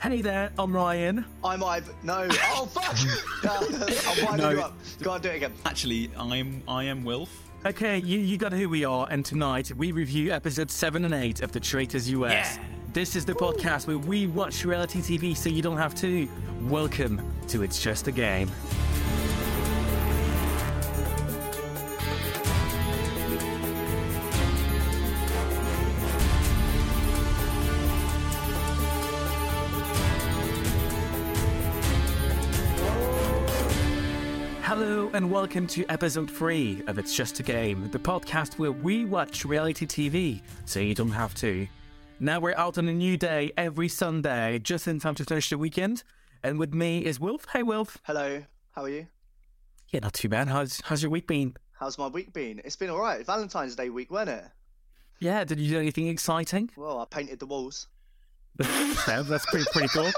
Hey there, I'm Ryan. I'm Ivan. No. Oh fuck! I'm winding No. you up. Go on, do it again. Actually, I'm I am Wilf. Okay, you, you got who we are, and tonight we review episodes 7 and 8 of The Traitors US. Yeah. This is the podcast where we watch reality TV so you don't have to. Welcome to It's Just a Game. And welcome to episode 3 of It's Just a Game, the podcast where we watch reality TV so you don't have to. Now we're out on a new day every Sunday, just in time to finish the weekend. And with me is Wilf. Hey Wilf. Hello. How are you? Yeah, not too bad. How's how's your week been? How's my week been? It's been all right. Valentine's Day week, wasn't it? Yeah, did you do anything exciting? Well, I painted the walls. yeah, that's pretty pretty cool.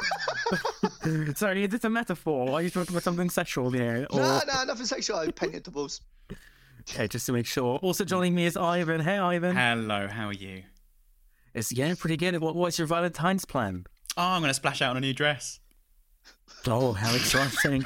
Sorry, is this a metaphor? Are you talking about something sexual here? Or... No, no, nothing sexual. I painted the walls. Okay, just to make sure. Also joining me is Ivan. Hey Ivan. Hello, how are you? It's yeah, pretty good. What what's your Valentine's plan? Oh, I'm gonna splash out on a new dress. Oh, how exciting.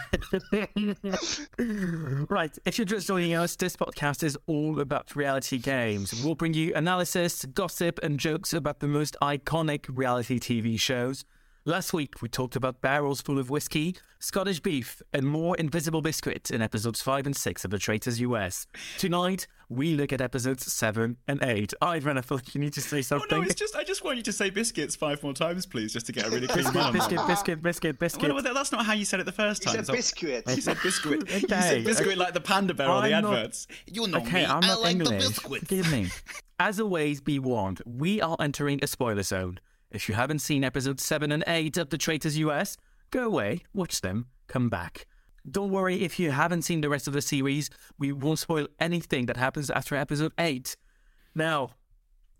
right, if you're just joining us, this podcast is all about reality games. We'll bring you analysis, gossip, and jokes about the most iconic reality TV shows. Last week, we talked about barrels full of whiskey, Scottish beef, and more invisible biscuit in episodes 5 and 6 of The Traitors US. Tonight, we look at episodes 7 and 8. Ivan, I feel like you need to say Oh something. no, it's just I just want you to say biscuits five more times, please, just to get a really clean biscuit, one. biscuit, biscuit, biscuit, biscuit. Well, well, that's not how you said it the first You time. said so- biscuit. You said biscuit. You said biscuit like the panda bear on the I'm not- adverts. You know Okay, me. I'm I not like the English. biscuits. Forgive me. As always, be warned, we are entering a spoiler zone. If you haven't seen episodes 7 and 8 of The Traitors US, go away, watch them, come back. Don't worry if you haven't seen the rest of the series, we won't spoil anything that happens after episode 8. Now,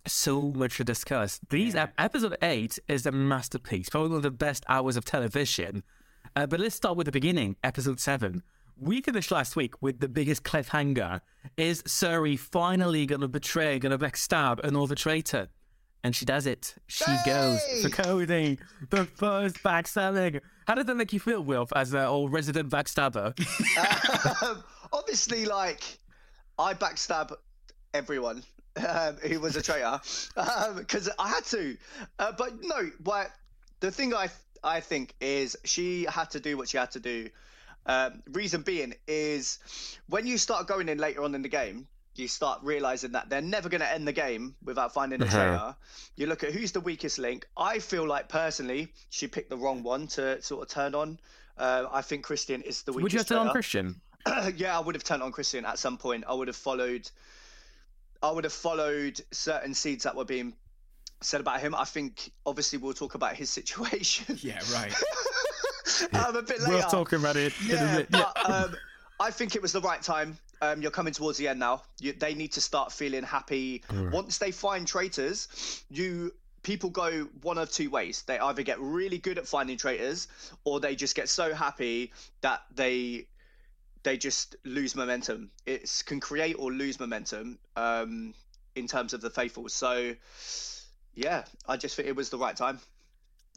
so much to discuss. These ep- episode 8 is a masterpiece, probably one of the best hours of television. Uh, but let's start with the beginning, episode 7. We finished last week with the biggest cliffhanger. Is Cirie finally going to betray, going to backstab another traitor? And she does it. She goes for Cody, the first backstabbing. How did that make you feel, Wilf, as an old resident backstabber? um, obviously, like, I backstab everyone um, who was a traitor because I had to. Uh, but no, what the thing I I think is she had to do what she had to do. Um, reason being is when you start going in later on in the game, you start realizing that they're never going to end the game without finding a Uh-huh. traitor. You look at who's the weakest link. I feel like personally, she picked the wrong one to sort of turn on. Uh, I think Christian is the weakest. Would you have done on. Christian? yeah, I would have turned on Christian at some point. I would have followed. I would have followed certain seeds that were being said about him. I think obviously we'll talk about his situation Yeah, right. um, a bit later. We're talking about it Yeah, but um, I think it was the right time. Um, you're coming towards the end now. You, they need to start feeling happy. Once they find traitors, you people go one of two ways. They either get really good at finding traitors, or they just get so happy that they they just lose momentum. It can create or lose momentum um, in terms of the faithful. So, yeah, I just think it was the right time.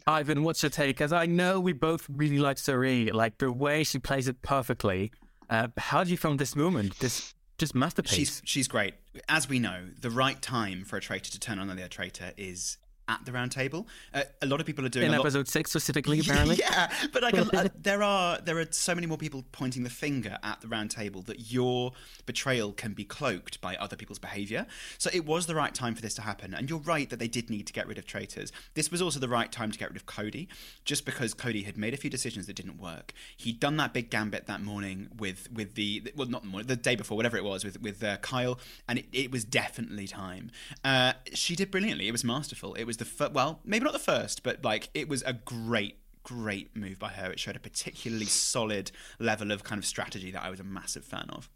Ivan, what's your take? As I know we both really like Cirie, like the way she plays it perfectly. Uh, how do you film this moment? This just masterpiece. She's she's great. As we know, the right time for a traitor to turn on another traitor is at the round table. Uh, a lot of people are doing In a lot- episode six specifically, apparently. yeah, but like a, there are there are so many more people pointing the finger at the round table that your betrayal can be cloaked by other people's behaviour. So it was the right time for this to happen, and you're right that they did need to get rid of traitors. This was also the right time to get rid of Cody, just because Cody had made a few decisions that didn't work. He'd done that big gambit that morning with with the well not the morning the day before whatever it was with with uh, Kyle, and it, it was definitely time. Uh, she did brilliantly. It was masterful. It was the fir- well maybe not the first, but like it was a great great move by her. It showed a particularly solid level of kind of strategy that I was a massive fan of.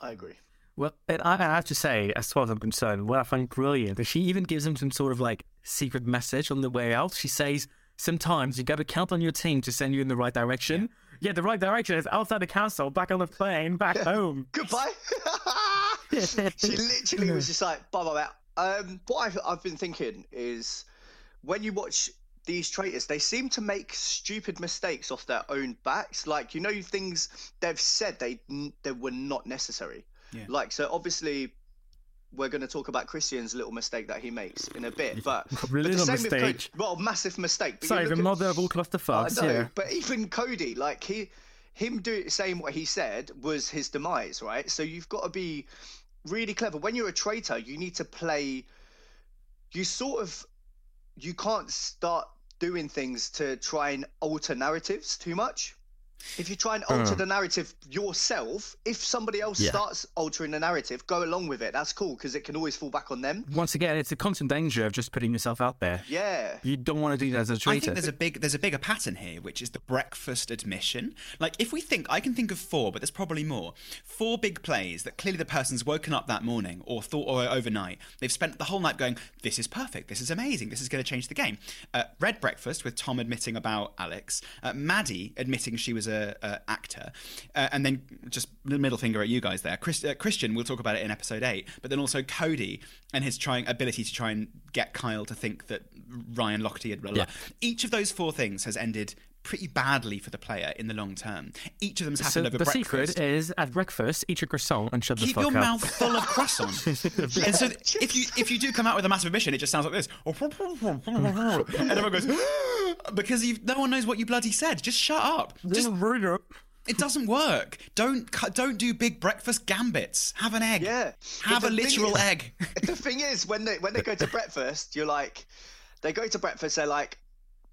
I agree. Well, I I have to say, as far as I'm concerned, what I find brilliant is she even gives him some sort of like secret message on the way out. She says, sometimes you got to count on your team to send you in the right direction. Yeah, the right direction is outside the castle, back on the plane, back home. Goodbye. she literally was just like, bye bye, blah. Um, what I've, I've been thinking is when you watch these traitors, they seem to make stupid mistakes off their own backs. Like, you know, things they've said they they were not necessary. Yeah. Like, so obviously, we're going to talk about Christian's little mistake that he makes in a bit. But, Really but the same with Cody- mistake. well, massive mistake. But Sorry, the at- mother of all I clusterfucks. know, Yeah. but even Cody, like he, him do saying what he said was his demise, right? So you've got to be really clever. When you're a traitor, you need to play. You sort of, you can't start doing things to try and alter narratives too much. If you try and alter Uh. the narrative yourself, if somebody else Yeah. starts altering the narrative, go along with it. That's cool because it can always fall back on them. Once again, it's a constant danger of just putting yourself out there. Yeah. You don't want to do that as a traitor. I think there's a big there's a bigger pattern here, which is the breakfast admission. Like if we think I can think of four, but there's probably more. Four big plays that clearly the person's woken up that morning or thought or overnight. They've spent the whole night going, "This is perfect. This is amazing. This is going to change the game." Uh, Red breakfast with Tom admitting about Alex, uh, Maddie admitting she was a, a actor, uh, and then just the middle finger at you guys there. Chris, uh, Christian, we'll talk about it in episode eight, but then also Cody and his trying ability to try and get Kyle to think that Ryan Lochte had. Blah, blah. Yeah. Each of those four things has ended pretty badly for the player in the long term. Each of them's happened so over the breakfast. secret is at breakfast, eat your croissant and shut the fuck up. Keep fuck your up. mouth full of croissant. and so if you if you do come out with a massive mission, it just sounds like this, and everyone goes because you, no one knows what you bloody said. Just shut up. Just root up. it doesn't work. Don't cu- don't do big breakfast gambits. Have an egg. Yeah. Have a But the thing literal is- egg. the thing is, when they when they go to breakfast, you're like, they go to breakfast, they're like,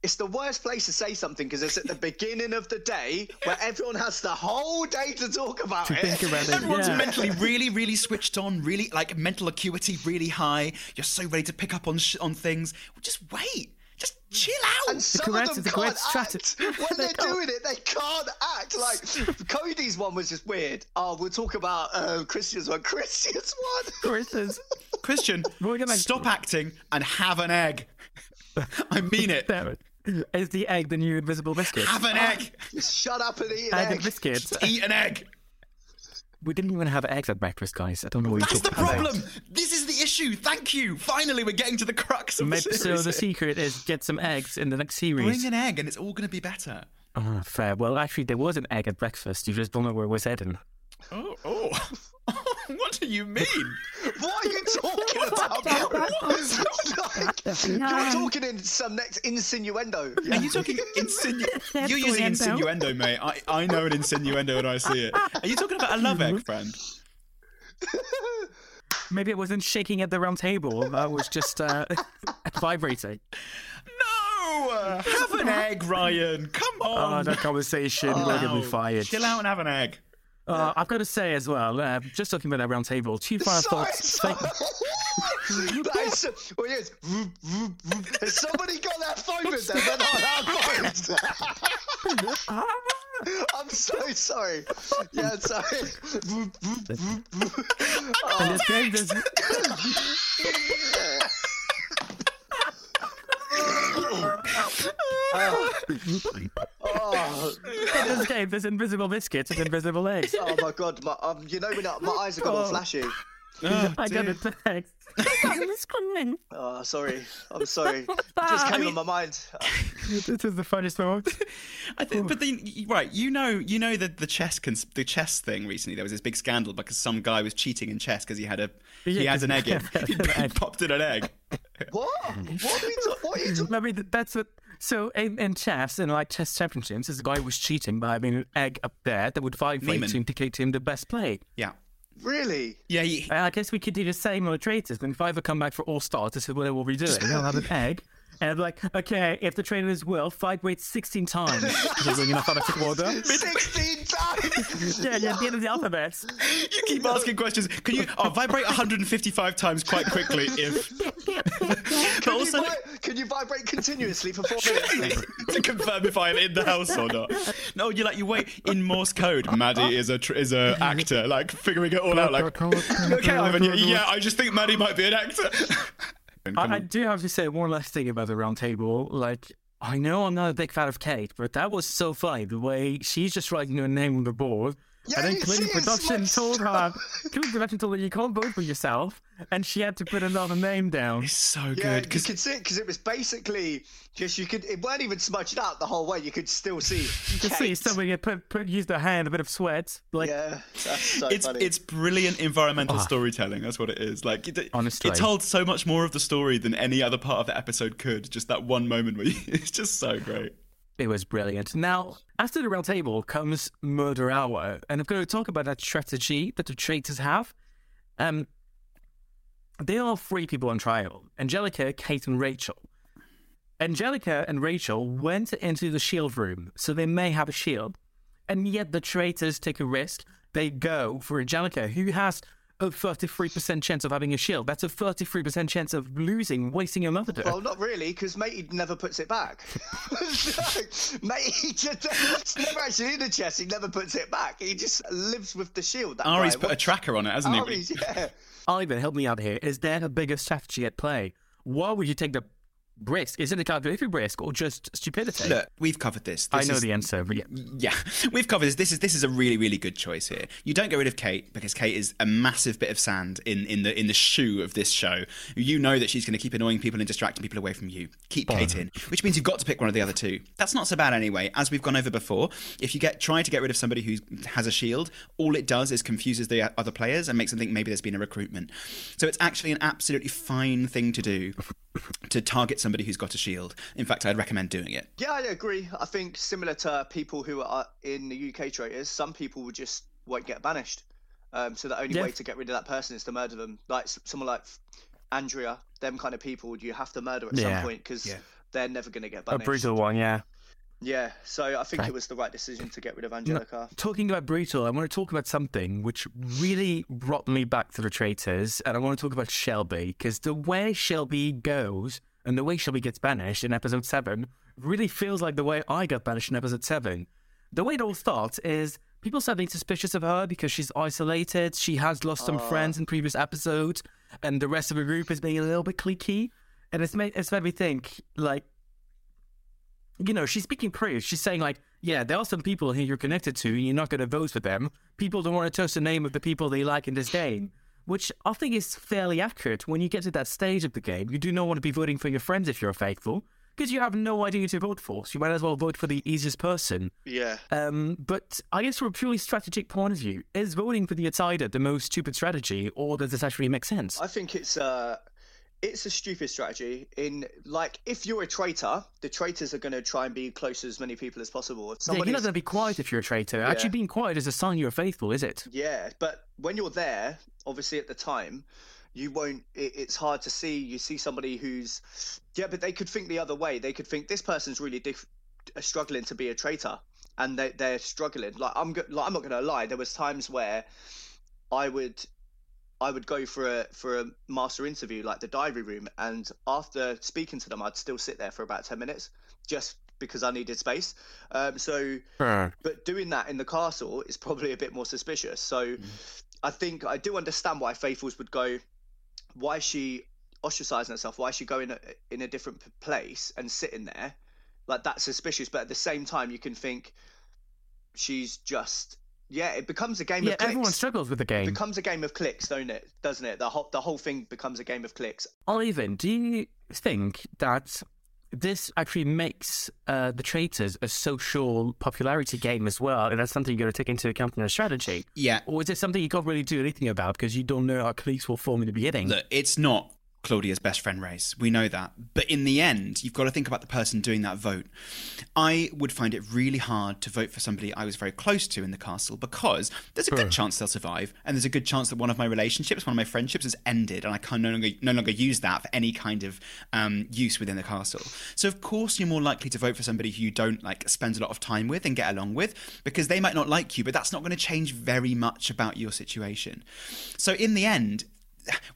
it's the worst place to say something because it's at the beginning of the day where everyone has the whole day to talk about To it. think about it. Everyone's Yeah. mentally really, really switched on, really like mental acuity really high. You're so ready to pick up on sh- on things. Well, just wait. Just chill out. And some correct- of them the can't act. strategy. When They they're can't. doing it, they can't act. Like Cody's one was just weird. Oh, we'll talk about uh, Christian's one. Christian's one. Choices. Christian, stop acting and have an egg. I mean it. Damn it. Is the egg the new invisible biscuit? Have an egg. Just shut up and eat an Egg egg. and biscuits. Eat an egg. We didn't even have eggs at breakfast, guys. I don't know what That's you're the talking about. That's the problem. This is the issue. Thank you. Finally, we're getting to the crux of Maybe, the so the secret is get some eggs in the next series. Bring an egg, and it's all going to be better. Ah, fair. Well, actually, there was an egg at breakfast. You just don't know where it was heading. Oh, oh. what do you mean? What are you talking about? like, you're talking in some next insinuendo. Are you talking insinu- You're using insinuendo, mate. I, I know an insinuendo when I see it. Are you talking about a love egg, friend? Maybe it wasn't shaking at the round table. I was just uh, vibrating. No! Have an egg, Ryan. Come on. Oh, on. that conversation. We're going to be fired. Chill out and have an egg. Uh, I've got to say as well, uh, just talking about that round table, two Sorry, thoughts. sorry. That is, well, yes. Has somebody got their phone with them? They're not our phones. I'm so sorry. Yeah, sorry. And this game, there's, Oh, in this game, there's invisible biscuits and invisible eggs. oh my god, my, um, you know when I, my eyes have gone all flashy. Oh, I got dear. it. Thanks. Oh, sorry. I'm sorry. It just came on my mind. This is the funniest moment. I think, but then, right? You know, you know the the chess cons- the chess thing recently. There was this big scandal because some guy was cheating in chess because he had a he has an egg in. he He had an egg. popped in an egg. What? What are, we ta- what are you talking I mean, that's what. So in, in chess, in like chess championships, this guy who was cheating by having an egg up there that would vibrate Niemann. to indicate to him the best play. Yeah. Really? Yeah, he, I guess we could do the same on the traitors. Then if I ever come back for all stars, this is what I will be doing. I'll have an egg. And I'm like, okay, if the trainer is will, vibrate 16 times. Because in alphabetic order. 16 times! Yeah, yeah, at the end of the alphabet. you keep asking questions. Can you oh, vibrate 155 times quite quickly if. but Can, also you vi- can you vibrate continuously for four minutes? to confirm if I am in the house or not. No, you like you wait in Morse code. Maddie is a tr- is a actor, like figuring it all out. Like, okay, Ivan, yeah, yeah, I just think Maddie might be an actor. I, I do have to say one last thing about the round table. Like, I know I'm not a big fan of Kate, but that was so funny. The way she's just writing her name on the board. Yeah, and then you clearly see, it's production like- told her, clearly production told her you can't vote for yourself, and she had to put another name down. It's so Yeah, good you because could see it because it was basically just you could. It weren't even smudged out the whole way. You could still see. You can see somebody had put, put used their hand, a bit of sweat. Like, Yeah, that's so it's funny. it's brilliant environmental ah. storytelling. That's what it is. Like it, Honestly. it told so much more of the story than any other part of the episode could. Just that one moment where you, it's just so great. It was brilliant. Now, after the round table comes Murder Hour, and I'm going to talk about that strategy that the traitors have. Um, there are three people on trial: Angelica, Kate, and Rachel. Angelica and Rachel went into the shield room, so they may have a shield, and yet the traitors take a risk. They go for Angelica, who has a 33% chance of having a shield. That's a 33% chance of losing, wasting a murder. Well, not really, because Matey never puts it back. Matey just never actually in the chest. He never puts it back. He just lives with the shield. That Arie's guy. put a tracker on it, hasn't he? Arie's, yeah. Ivan, help me out here. Is there a bigger strategy at play? Why would you take the risk? Is it a calculated risk or just stupidity? Look, we've covered this. I know is- the answer, but yeah. Yeah, we've covered this. This is this is a really really good choice here. You don't get rid of Kate because Kate is a massive bit of sand in, in the in the shoe of this show. You know that she's going to keep annoying people and distracting people away from you. Keep Kate in, which means you've got to pick one of the other two. That's not so bad anyway. As we've gone over before, if you get try to get rid of somebody who has a shield, all it does is confuses the other players and makes them think maybe there's been a recruitment. So it's actually an absolutely fine thing to do to target somebody who's got a shield. In fact, I'd recommend doing it. Yeah, I agree. I think similar to people who are in the UK traitors, some people would just won't get banished. Um, so the only Yeah. way to get rid of that person is to murder them. Like someone like Andrea, them kind of people, you have to murder at Yeah. some point because Yeah. they're never going to get A banished. brutal one, yeah. Yeah, so I think Right. it was the right decision to get rid of Angelica. Talking about brutal, I want to talk about something which really brought me back to the traitors, and I want to talk about Shelby, because the way Shelby goes and the way Shelby gets banished in episode 7 really feels like the way I got banished in episode 7. The way it all starts is people start being suspicious of her because she's isolated, she has lost some ah. friends in previous episodes, and the rest of the group is being a little bit cliquey. And it's made, it's made me think, like, you know, she's speaking praise. She's saying like, yeah, there are some people here you're connected to, and you're not going to vote for them. People don't want to toast the name of the people they like in this game, which I think is fairly accurate. When you get to that stage of the game, you do not want to be voting for your friends if you're faithful, because you have no idea who to vote for. So you might as well vote for the easiest person. Yeah. Um, but I guess from a purely strategic point of view, is voting for the outsider the most stupid strategy, or does this actually make sense? I think it's uh it's a stupid strategy. In like, if you're a traitor, the traitors are going to try and be close to as many people as possible. Yeah, you're not going to be quiet if you're a traitor. Actually, being quiet is a sign you're faithful, is it? Yeah, but when you're there, obviously at the time, you won't. It, it's hard to see. You see somebody who's, yeah, but they could think the other way. They could think this person's really diff- uh, struggling to be a traitor, and they they're struggling. Like I'm, go- like I'm not gonna lie. There was times where I would. I would go for a for a master interview like the diary room, and after speaking to them, I'd still sit there for about ten minutes, just because I needed space. Um, so but doing that in the castle is probably a bit more suspicious. So I think I do understand why Faithfuls would go. Why is she ostracizing herself? Why is she going a- in a different place and sitting there? Like that's suspicious. But at the same time, you can think she's just yeah. It becomes a game Yeah, of clicks. everyone struggles with the game. It becomes a game of clicks, don't it? Doesn't it? The whole the whole thing becomes a game of clicks. Ivan, do you think that this actually makes uh, the traitors a social popularity game as well, and that's something you got to take into account in your strategy? Yeah, Or is it something you can't really do anything about because you don't know how cliques will form in the beginning? Look, it's not Claudia's best friend race. We know that. But in the end, you've got to think about the person doing that vote. I would find it really hard to vote for somebody I was very close to in the castle because there's a good chance they'll survive, and there's a good chance that one of my relationships, one of my friendships has ended, and I can no longer, no longer use that for any kind of um, use within the castle. So, of course, you're more likely to vote for somebody who you don't like spend a lot of time with and get along with because they might not like you, but that's not going to change very much about your situation. So, in the end,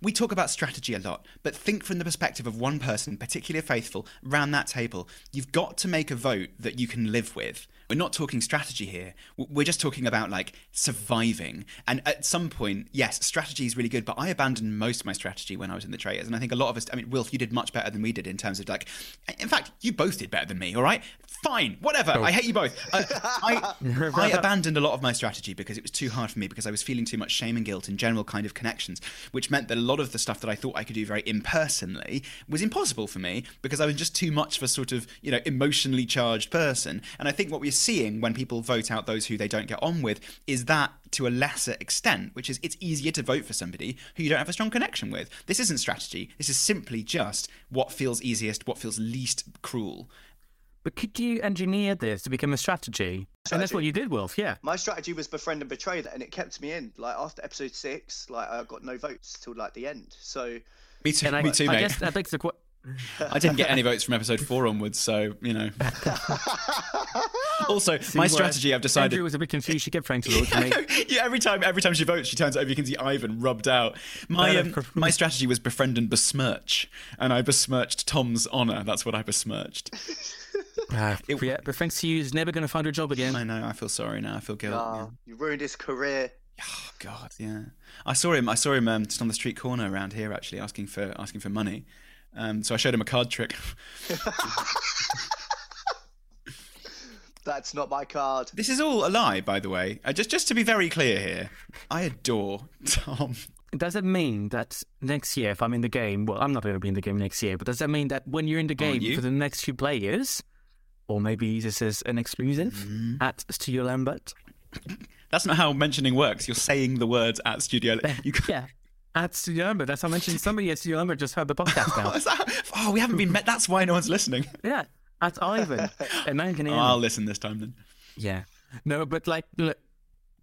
we talk about strategy a lot, but think from the perspective of one person, particularly faithful, round that table. You've got to make a vote that you can live with. We're not talking strategy here. We're just talking about like surviving. And at some point, yes, strategy is really good, but I abandoned most of my strategy when I was in the traitors. And I think a lot of us, I mean, Wilf, you did much better than we did in terms of like, in fact, you both did better than me, all right? Fine, whatever. I hate you both. Uh, I, I abandoned a lot of my strategy because it was too hard for me because I was feeling too much shame and guilt and general kind of connections, which meant that a lot of the stuff that I thought I could do very impersonally was impossible for me because I was just too much of a sort of, you know, emotionally charged person. And I think what we're seeing when people vote out those who they don't get on with is that to a lesser extent, which is it's easier to vote for somebody who you don't have a strong connection with. This isn't strategy. This is simply just what feels easiest, what feels least cruel. But could you engineer this to become a strategy? And that's what you did, Wilf. Yeah. My strategy was befriend and betray, and it kept me in. Like after episode six, like I got no votes till like the end. So Me too, And I, me too, I mate. guess that begs the question. I didn't get any votes from episode four onwards, so you know. also, my strategy, I've decided. Andrew was a bit confused. She kept trying to look at me. yeah, every time, every time she votes, she turns over. You can see Ivan rubbed out. My um, my strategy was befriend and besmirch, and I besmirched Tom's honor. That's what I besmirched. Uh, yeah, but thanks to you, he's never going to find a job again. I know. I feel sorry now. I feel guilty. yeah. you ruined his career. Oh God, yeah. I saw him. I saw him um, just on the street corner around here, actually, asking for asking for money. Um, so I showed him a card trick. That's not my card. this is all a lie, by the way. Uh, just just to be very clear here, I adore Tom. Does it mean that next year, if I'm in the game, well, I'm not going to be in the game next year, but does that mean that when you're in the game for the next few players, or maybe this is an exclusive Mm-hmm. at Studio Lambert? That's not how mentioning works. You're saying the words at studio. You can... Yeah, at Lambert. That's how I mentioned somebody at Studio Lambert just heard the podcast Oh, now. that- oh, we haven't been met. That's why no one's listening. yeah, at Ivan. And man can hear Oh. I'll listen this time then. Yeah. No, but like look,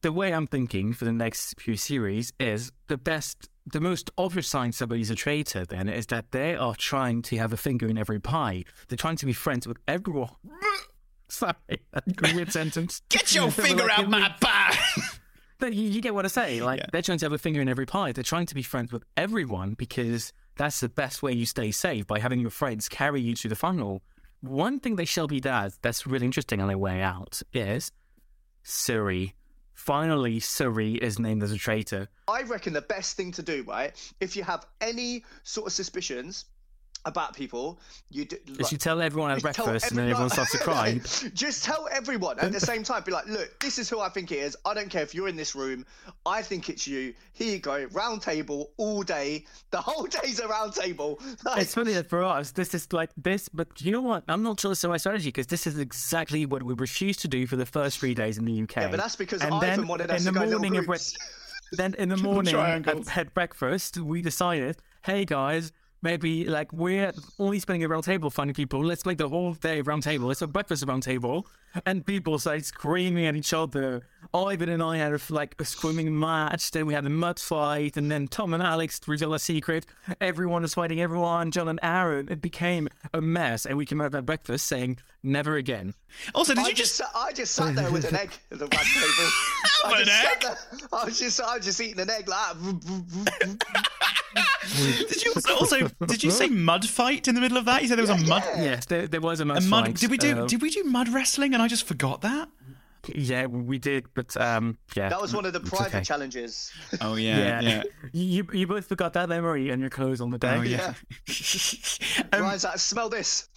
the way I'm thinking for the next few series is the best, the most obvious sign somebody's a traitor then is that they are trying to have a finger in every pie. They're trying to be friends with everyone. Sorry, that's a weird sentence. Get your finger like, out my pie. But you, you get what I say. Like Yeah. they're trying to have a finger in every pie. They're trying to be friends with everyone because that's the best way you stay safe by having your friends carry you to the final. One thing that Shelby does that's really interesting on their way out is Cirie. Finally, Cirie is named as a traitor. I reckon the best thing to do, right, if you have any sort of suspicions about people, you do. Is you tell everyone at breakfast and then everyone starts to cry. Just tell everyone at the same time. Be like, look, this is who I think it is. I don't care if you're in this room. I think it's you. Here you go. Round table all day. The whole day's a round table. Like, It's funny that for us, this is like this, but you know what? I'm not sure it's the right strategy because this is exactly what we refused to do for the first three days in the UK. Yeah, but that's because and Ivan then wanted in us the go morning of groups. then in the morning at, at breakfast, we decided, hey guys, maybe like we're only spending a round table finding people. Let's make the whole day round table. Let's have breakfast around table, and people started screaming at each other. Ivan and I had a, like a screaming match. Then we had a mud fight, and then Tom and Alex revealed a secret. Everyone was fighting everyone. John and Aaron. It became a mess, and we came out at breakfast saying never again. Also, did I you just, just? I just sat there with an egg at the round table. I An egg? I was just, I was just eating an egg like. Did you also? Did you say mud fight in the middle of that? You said there was a mud. Yes, there, there was a mud A mud. fight. Did we do? Uh, did we do mud wrestling? And I just forgot that. yeah, we did, but um, yeah. That was one of the private okay. challenges. Oh yeah, Yeah. yeah. You you both forgot that memory and your clothes on the day. Oh yeah. um, Ryan's like, smell this.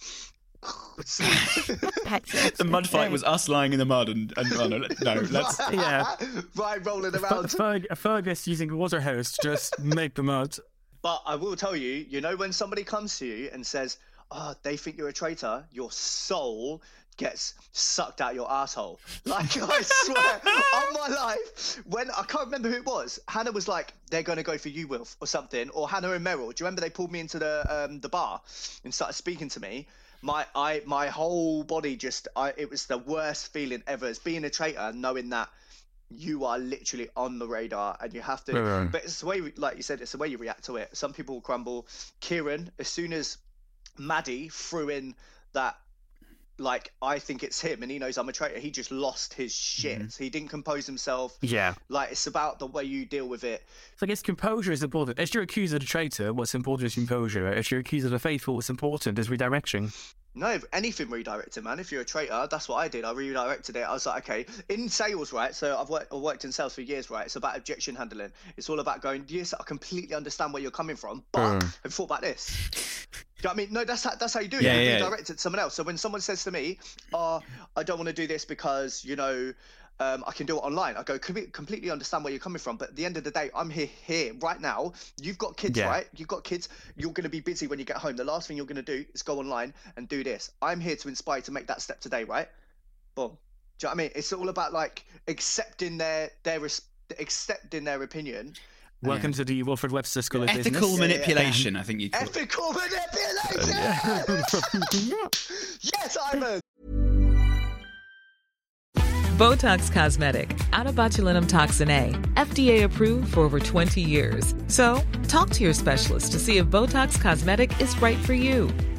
the mud fight was us lying in the mud and, and oh, no, no, let's. Yeah. Ryan rolling Fer- around. Ferg, Fergus using a water hose to just make the mud. But I will tell you, you know, when somebody comes to you and says, oh, they think you're a traitor, your soul gets sucked out your asshole. Like I swear on my life, when I can't remember who it was, Hannah was like, "They're going to go for you, Wilf, or something," or Hannah and Meryl. Do you remember they pulled me into the um, the bar and started speaking to me? My I my whole body just I it was the worst feeling ever. As being a traitor, knowing that you are literally on the radar and you have to Right, but it's the way like you said it's the way you react to it. Some people will crumble. Kieran as soon as maddie threw in that like i think it's him and he knows i'm a traitor he just lost his shit Mm-hmm. he didn't compose himself Yeah. like it's about the way you deal with it So I guess composure is important. If you're accused of a traitor, what's important is composure. If you're accused of a faithful, what's important is redirection. No, anything redirected, man. If you're a traitor, that's what I did. I redirected it. I was like, okay, in sales, right? So I've worked, I've worked in sales for years, right? It's about objection handling. It's all about going, yes, I completely understand where you're coming from, but Mm. have you thought about this? Do you know what I mean? No, that's how, that's how you do it. Yeah, you yeah. redirect it to someone else. So when someone says to me, oh, I don't want to do this because, you know, um, I can do it online. I go "Com- completely understand where you're coming from, but at the end of the day, I'm here here right now. You've got kids, Yeah. right? You've got kids. You're going to be busy when you get home. The last thing you're going to do is go online and do this. I'm here to inspire to make that step today, right? Boom. Do you know what I mean? It's all about like accepting their their res- accepting their opinion. Welcome to the Wilfred Webster School of Ethical Business. manipulation, I think you call it. Ethical manipulation. yes, Ivan. Botox Cosmetic, out of botulinum toxin A, FDA approved for over 20 years. So, talk to your specialist to see if Botox Cosmetic is right for you.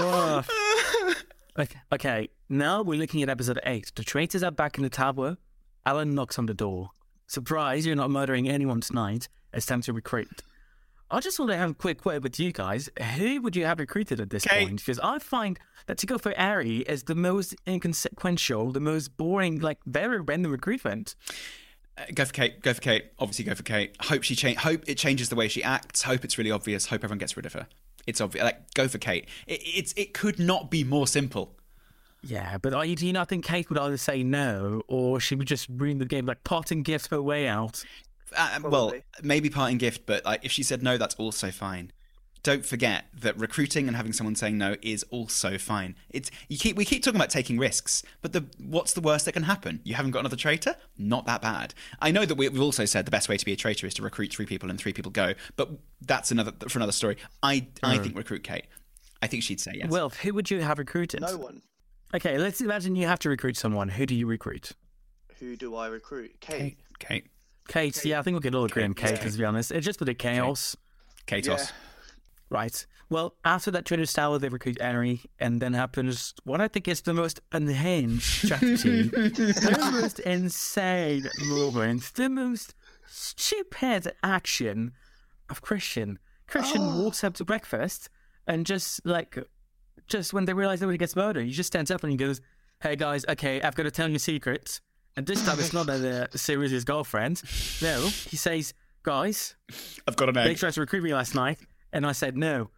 Oh. okay, okay, now we're looking at episode 8. The traitors are back in the tower. Alan knocks on the door. Surprise, you're not murdering anyone tonight. It's time to recruit. I just want to have a quick word with you guys. Who would you have recruited at this Kate. point? Because I find that to go for Arie is the most inconsequential, the most boring, like very random recruitment. Uh, Go for Kate. Go for Kate. Obviously, go for Kate. Hope she change. Hope it changes the way she acts. Hope it's really obvious. Hope everyone gets rid of her. It's obvious. Like, go for Kate. It, it's it could not be more simple. Yeah, but you, do you not think Kate would either say no or she would just ruin the game, like parting gift her way out? Uh, well, maybe parting gift, but like if she said no, that's also fine. Don't forget that recruiting and having someone saying no is also fine. It's you keep we keep talking about taking risks, but the what's the worst that can happen? You haven't got another traitor? Not that bad. I know that we, we've also said the best way to be a traitor is to recruit three people and three people go, but that's another for another story. I I hmm. think recruit Kate. I think she'd say yes. Well, who would you have recruited? No one. Okay, let's imagine you have to recruit someone. Who do you recruit? Who do I recruit? Kate. Kate, Kate. Yeah, I think we could all agree on Kate, yeah. to be honest. It's just for the chaos. Katos. Yeah. Right. Well, after that Traitor Tower, they recruit Henry, and then happens what I think is the most unhinged strategy, the most insane moment, the most stupid action of Christian. Christian oh. walks up to breakfast and just like, just when they realize nobody gets murdered, he just stands up and he goes, "Hey guys, okay, I've got to tell you a secret." And this time it's not a, a serious girlfriend. No, he says, "Guys, I've got an egg. they tried to recruit me last night, and I said no.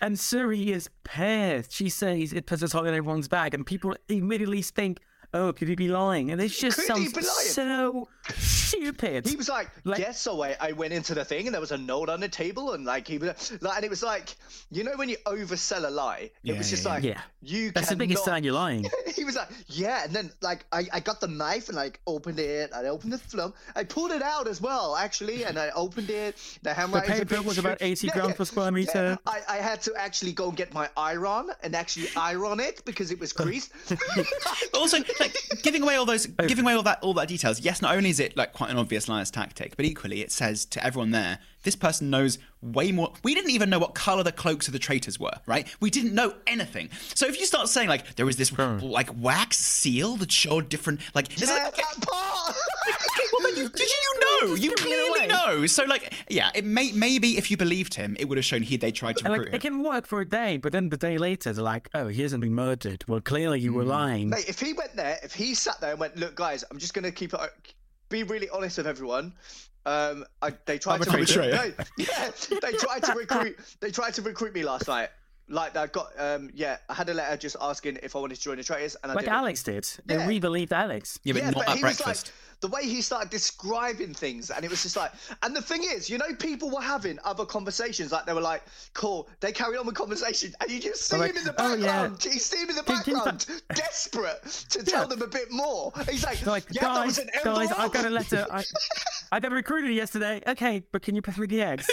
And Cirie is pissed. She says it puts a target on everyone's back, and people immediately think, "Oh, could he be lying?" And it just sounds so stupid. He was like, Like- yes. So I, I went into the thing, and there was a note on the table, and like he was like, and it was like, you know, when you oversell a lie, it Yeah, was just yeah, like, yeah. you. That's the biggest sign you're lying. he was like, yeah, and then like I, I got the knife and like opened it. I opened the film. I pulled it out as well, actually, and I opened it. The handwriting. paper was about 80 grams per square meter. I, I had to actually go and get my iron and actually iron it because it was greased. also, like giving away all those, giving away all that, all that details. Yes, not only is is it like quite an obvious liar's tactic, but equally it says to everyone there, this person knows way more. We didn't even know what color the cloaks of the traitors were, right? We didn't know anything. So if you start saying like there was this like wax seal that showed different, like, it's Yeah, like that part. well, then you, did you know? You giving clearly know. So, like, yeah, it may maybe if you believed him, it would have shown he they tried to And, recruit like, it can work for a day, but then the day later, they're like, oh, he hasn't been murdered. Well, clearly you were Hmm. lying. Mate, if he went there, if he sat there and went, "Look, guys, I'm just gonna keep it, be really honest with everyone." Um, I, they tried I'm to recruit. No, yeah, they tried to recruit. They tried to recruit me last night. Like I got, um, yeah, I had a letter just asking if I wanted to join the traitors, and I Like didn't. Alex did. Yeah. And we believed Alex. Yeah, but yeah, not but at breakfast. like the way he started describing things, and it was just like, and the thing is, you know, people were having other conversations, like they were like, "Cool," they carried on with conversation, and you just see Like, him in the background, "Oh, yeah. background. You see him in the Can- can background, desperate to tell Yeah. them a bit more. He's like, They're like, "Yeah, that was guys, an guys, envelope." I got a letter. I, I got recruited yesterday. Okay, but can you pass me the eggs?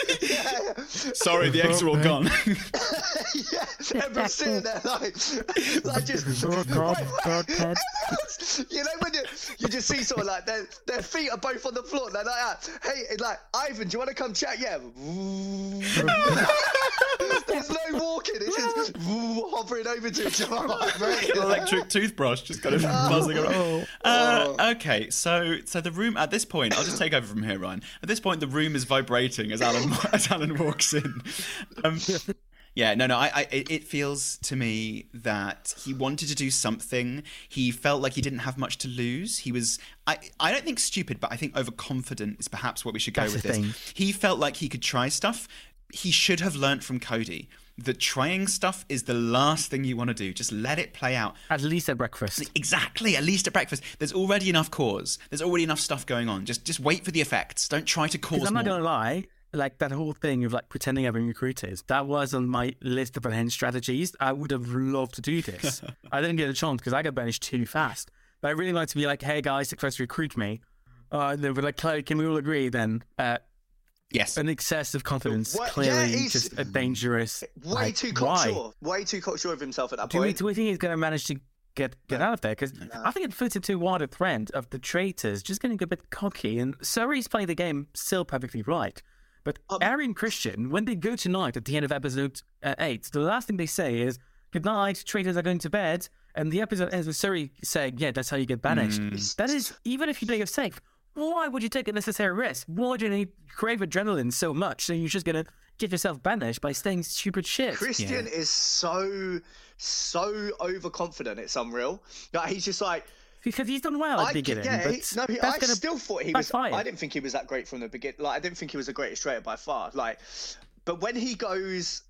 Sorry, the eggs are all gone. yeah, everyone's sitting there like, like just. Oh, God, God, you know when you, you just see someone like their their feet are both on the floor. They're like, that. hey, it's like Ivan, do you want to come chat? Yeah. There's no walking. It's just hovering over to each other. Electric toothbrush just kind of buzzing around. Uh, okay, so so the room at this point, I'll just take over from here, Ryan. At this point, the room is vibrating as Alan as Alan walks in. Um, yeah, no, no. I, I, it feels to me that he wanted to do something. He felt like he didn't have much to lose. He was, I, I don't think stupid, but I think overconfident is perhaps what we should go That's with this. thing. He felt like he could try stuff. He should have learnt from Cody that trying stuff is the last thing you want to do. Just let it play out. At least at breakfast. Exactly. At least at breakfast, there's already enough cause. There's already enough stuff going on. Just just wait for the effects. Don't try to cause I'm not gonna lie, like that whole thing of like pretending I've been recruited, that was on my list of enhanced strategies. I would have loved to do this. I didn't get a chance because I got banished too fast. But I really like to be like, hey guys, try to recruit me. Uh, they were like, Chloe, can we all agree then? Uh, yes. an excess of confidence, What- clearly yeah, just a dangerous. Way like, too why? cocksure. Way too cocksure of himself at that Do we, point. do we think he's going to manage to get get out of there? Because I think it fits into wider trend of the traitors just getting a bit cocky. And Cirie's playing the game still perfectly right. But Um, Arie Christian, when they go tonight at the end of episode uh, 8, the last thing they say is, Good night, traitors are going to bed. And the episode ends with Cirie saying, Yeah, that's how you get banished. Mm. That is, even if you play it safe, why would you take a necessary risk? Why do you need crave adrenaline so much? So you're just going to get yourself banished by saying stupid shit. Christian is so so overconfident. It's unreal. Like he's just like. Because he's done well at the beginning. yeah, but he, no, he, I still thought he was. backfire. I didn't think he was that great from the beginning. Like I didn't think he was the greatest traitor by far. Like, but when he goes,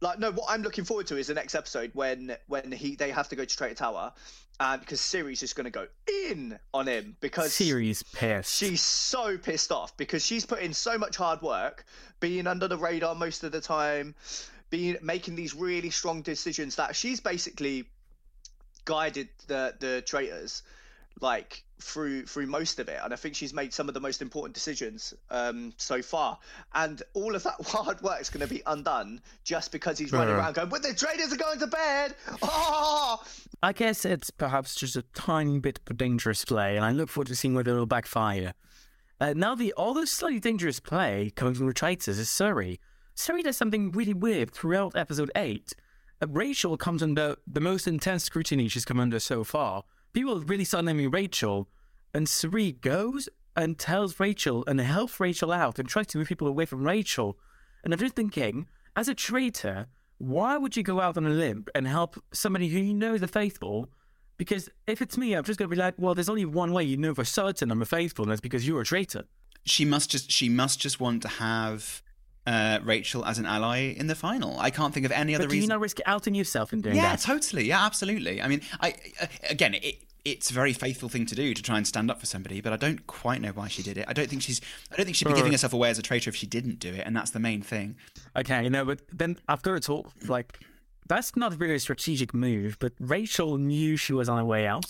like, no, what I'm looking forward to is the next episode when when he they have to go to Traitor Tower, and because Cirie's just going to go in on him because Cirie's pissed. she's so pissed off because she's put in so much hard work, being under the radar most of the time, being making these really strong decisions that she's basically guided the the traitors like through through most of it and i think she's made some of the most important decisions um so far and all of that hard work is going to be undone just because he's running around going but the traitors are going to bed oh I guess it's perhaps just a tiny bit of a dangerous play, and I look forward to seeing whether it'll backfire. Uh, now, the other slightly dangerous play coming from the traitors is Cirie. Cirie does something really weird throughout episode 8. Rachel comes under the most intense scrutiny she's come under so far. People really start naming Rachel, and Cirie goes and tells Rachel and helps Rachel out and tries to move people away from Rachel. And I'm just thinking, as a traitor, why would you go out on a limb and help somebody who you know is a faithful? Because if it's me, I'm just going to be like, well, there's only one way you know for certain I'm a faithful, and that's because you're a traitor. she must just she must just want to have uh, Rachel as an ally in the final. I can't think of any other But do you reason. not risk outing yourself in doing yeah, that? Yeah, totally. Yeah, absolutely. I mean, I uh, again, it, it's a very faithful thing to do to try and stand up for somebody, but I don't quite know why she did it. I don't think she's. I don't think she'd be giving herself away as a traitor if she didn't do it, and that's the main thing. Okay, no, but then after it's all like that's not really a strategic move, but Rachel knew she was on her way out.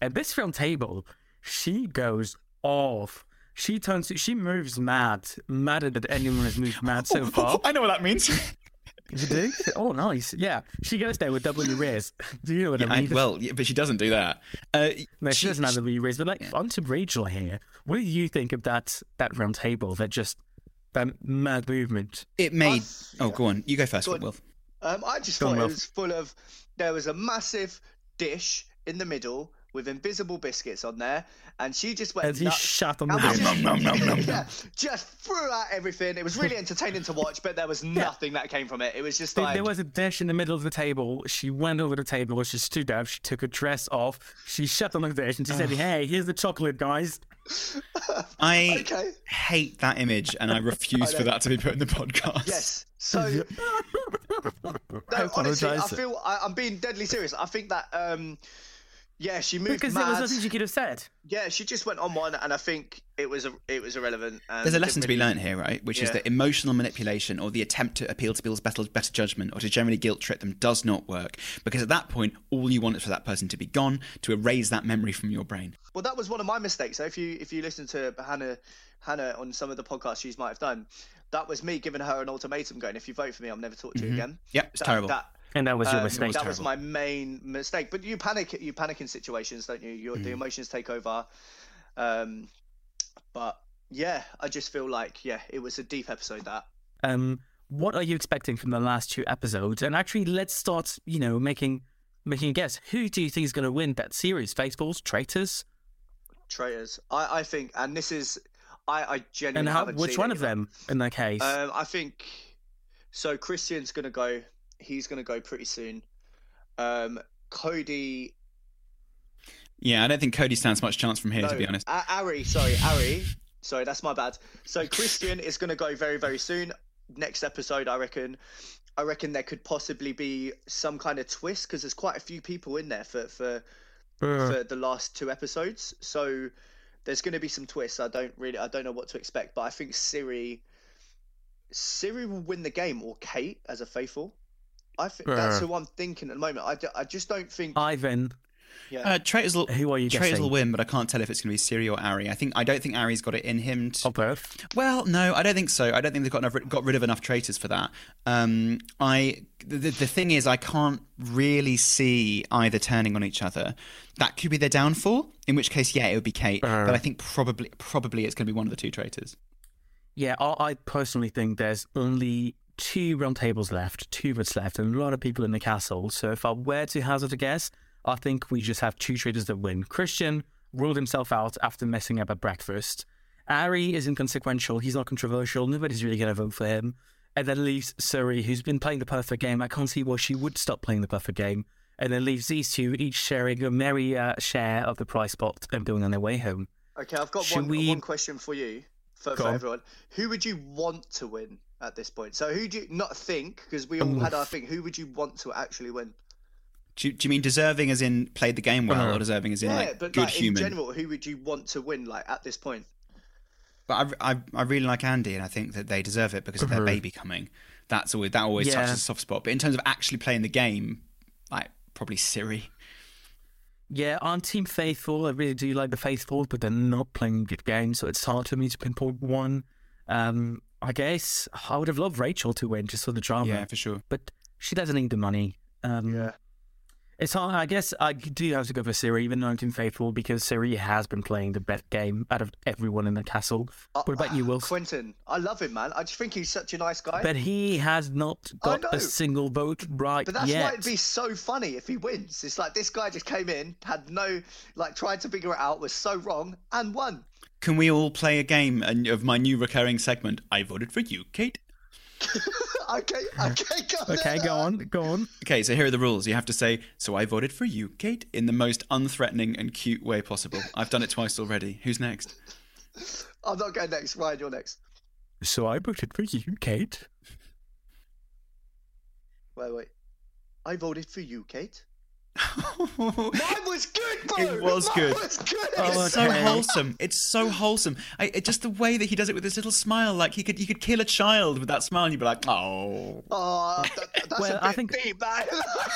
At this film table, she goes off. She turns she moves mad, madder than anyone has moved mad so far. I know what that means. You do? Oh, nice. Yeah, she goes there with W Riz. Do you know what I I, mean? well, yeah, but she doesn't do that. Uh, no, she doesn't have W Riz. But like, onto Rachel here. What do you think of that that round table? That just that mad movement. It made. I- oh, go on. You go first, Go on. Wilf. Um, I just Go on, thought it was full of. There was a massive dish in the middle with invisible biscuits on there, and she just went. As he nuts. shot on the And was dish. just, yeah, just threw out everything. It was really entertaining to watch, but there was nothing that came from it. It was just There, like there was a dish in the middle of the table. She went over the table. She stood up. She took her dress off. She shut on the dish and she said, "Hey, here's the chocolate, guys." I Okay. hate that image, and I refuse for that to be put in the podcast. yes. So no, I honestly, I feel I, I'm being deadly serious. I think that um, yeah, she moved Because there was nothing she could have said. Yeah, she just went on one, and I think it was a, it was irrelevant. And There's a didn't lesson to be really- learned here, right? Which is that emotional manipulation or the attempt to appeal to people's better, better judgment or to generally guilt trip them does not work. Because at that point, all you want is for that person to be gone, to erase that memory from your brain. Well, that was one of my mistakes. So if you if you listen to Hannah Hannah on some of the podcasts she might have done, that was me giving her an ultimatum, going, "If you vote for me, I'll never talk to you mm-hmm. again." Yep, it's That- terrible. That, And that was your um, mistake. that was my main mistake. But you panic you panic in situations, don't you? Your, Mm. The emotions take over. Um, but yeah, I just feel like yeah, it was a deep episode. That Um, what are you expecting from the last two episodes? And actually, let's start. You know, making making a guess. Who do you think is going to win that series? Faithfuls, traitors, traitors. I I think, and this is I I and how? Which one of them in that case? Um, I think so. Christian's gonna go. He's gonna go pretty soon. Um, Cody. Yeah, I don't think Cody stands much chance from here, No, to be honest. A- Arie. Sorry, Arie. Sorry, that's my bad. So Christian is gonna go very very soon. Next episode, I reckon. I reckon there could possibly be some kind of twist because there's quite a few people in there for for for the last two episodes. So there's going to be some twists. I don't really, I don't know what to expect, but I think Cirie, Cirie will win the game, or Kate as a faithful. I think that's who I'm thinking at the moment. I, d- I just don't think. Ivan. yeah. Uh, Traitors will, Who are you Traitors guessing? will win, but I can't tell if it's going to be Cirie or Arie. I think I don't think Arie's got it in him. To, Or both. Well, no, I don't think so. I don't think they've got enough, got rid of enough traitors for that. Um, I the, the thing is, I can't really see either turning on each other. That could be their downfall. In which case, yeah, it would be Kate. but I think probably probably it's going to be one of the two traitors. Yeah, I, I personally think there's only two round tables left, two votes left, and a lot of people in the castle. So if I were to hazard a guess, I think we just have two traders that win. Christian ruled himself out after messing up at breakfast. Arie is inconsequential. He's not controversial. Nobody's really going to vote for him. And then leaves Cirie, who's been playing the perfect game. I can't see why she would stop playing the perfect game. And then leaves these two, each sharing a merry uh, share of the prize pot and going on their way home. okay, I've got should one, we- one question for you, for, for everyone. Who would you want to win at this point? So who do you not think? Because we all had our thing. Who would you want to actually win? Do you, do you mean deserving as in played the game well, Uh-huh. or deserving as in yeah, like but good like, human? in general, who would you want to win? Like at this point. But I, I, I really like Andy, and I think that they deserve it because of their baby coming. That's always that always Yeah. touches a soft spot. But in terms of actually playing the game, like probably Cirie. Yeah, on Team Faithful, I really do like the Faithful, but they're not playing good games, so it's hard for me to pinpoint one. Um, I guess I would have loved Rachel to win just for the drama, Yeah, for sure. but she doesn't need the money. Um, Yeah. It's hard. I guess I do have to go for Cirie, even though I'm Team Faithful, because Cirie has been playing the best game out of everyone in the castle. Uh, What about you, Wilf? Quentin, I love him, man. I just think he's such a nice guy. But he has not got a single vote right But that's yet. why it'd be so funny if he wins. It's like this guy just came in, had no, like, tried to figure it out, was so wrong, and won. Can we all play a game of my new recurring segment? I voted for you, Kate. okay, okay, go Okay, go on, go on. Okay, so here are the rules. You have to say, "So I voted for you, Kate," in the most unthreatening and cute way possible. I've done it twice already. Who's next? I'm not going next. Rayan, you're next. So I voted for you, Kate. Wait, wait. I voted for you, Kate. Mine was good, bro. It was Mine good. Was good. Oh, It's so wholesome. It's so wholesome. I, it, just the way that he does it with this little smile, like he could you could kill a child with that smile, and you'd be like, oh. Oh, that, that's Well, a bit I think- deep, man.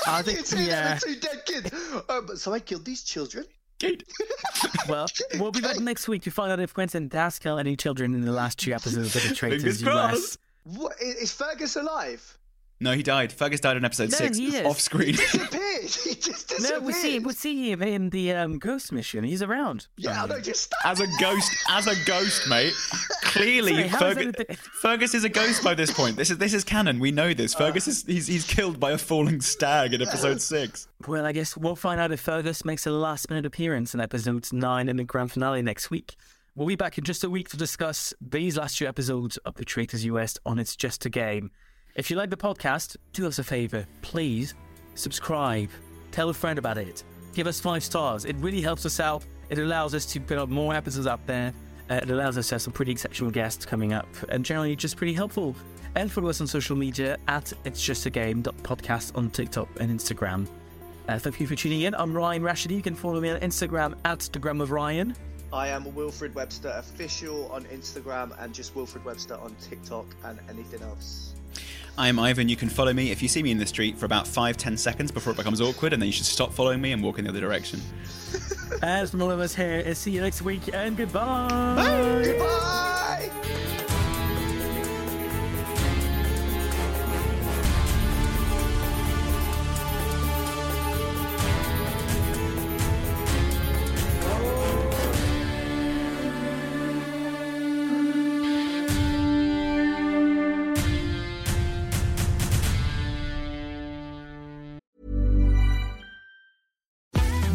I think- you two, yeah. two dead kids. Oh, um, but so I killed these children. Kate. Well, we'll be back next week to find out if Quentin does kill any children in the last two episodes of the Traitors Fingers US. crossed. What i- is Fergus alive? No, he died. Fergus died in episode No, six, he is. off screen. He disappeared. He just disappeared. No, we see we see him in the um, Ghost mission. He's around. Yeah, I know. Just as a ghost, as a ghost, mate. Clearly, Sorry, how is Fergus, Fergus is a ghost by this point. This is this is canon. We know this. Fergus is he's, he's killed by a falling stag in episode six. Well, I guess we'll find out if Fergus makes a last minute appearance in episode 9 in the grand finale next week. We'll be back in just a week to discuss these last two episodes of The Traitors US on It's Just a Game. If you like the podcast, do us a favour. Please subscribe, tell a friend about it, give us five stars. It really helps us out. It allows us to put up more episodes up there. Uh, it allows us to have some pretty exceptional guests coming up and generally just pretty helpful. And follow us on social media at It's Just a Game podcast on TikTok and Instagram. Uh, thank you for tuning in. I'm Rayan Rashidi. You can follow me on Instagram at the of Ryan. I am Wilfred Webster official on Instagram and just Wilfred Webster on TikTok and anything else. I'm Ivan. You can follow me if you see me in the street for about five, ten seconds before it becomes awkward, and then you should stop following me and walk in the other direction. As from all of us here, see you next week and goodbye. Bye. Goodbye.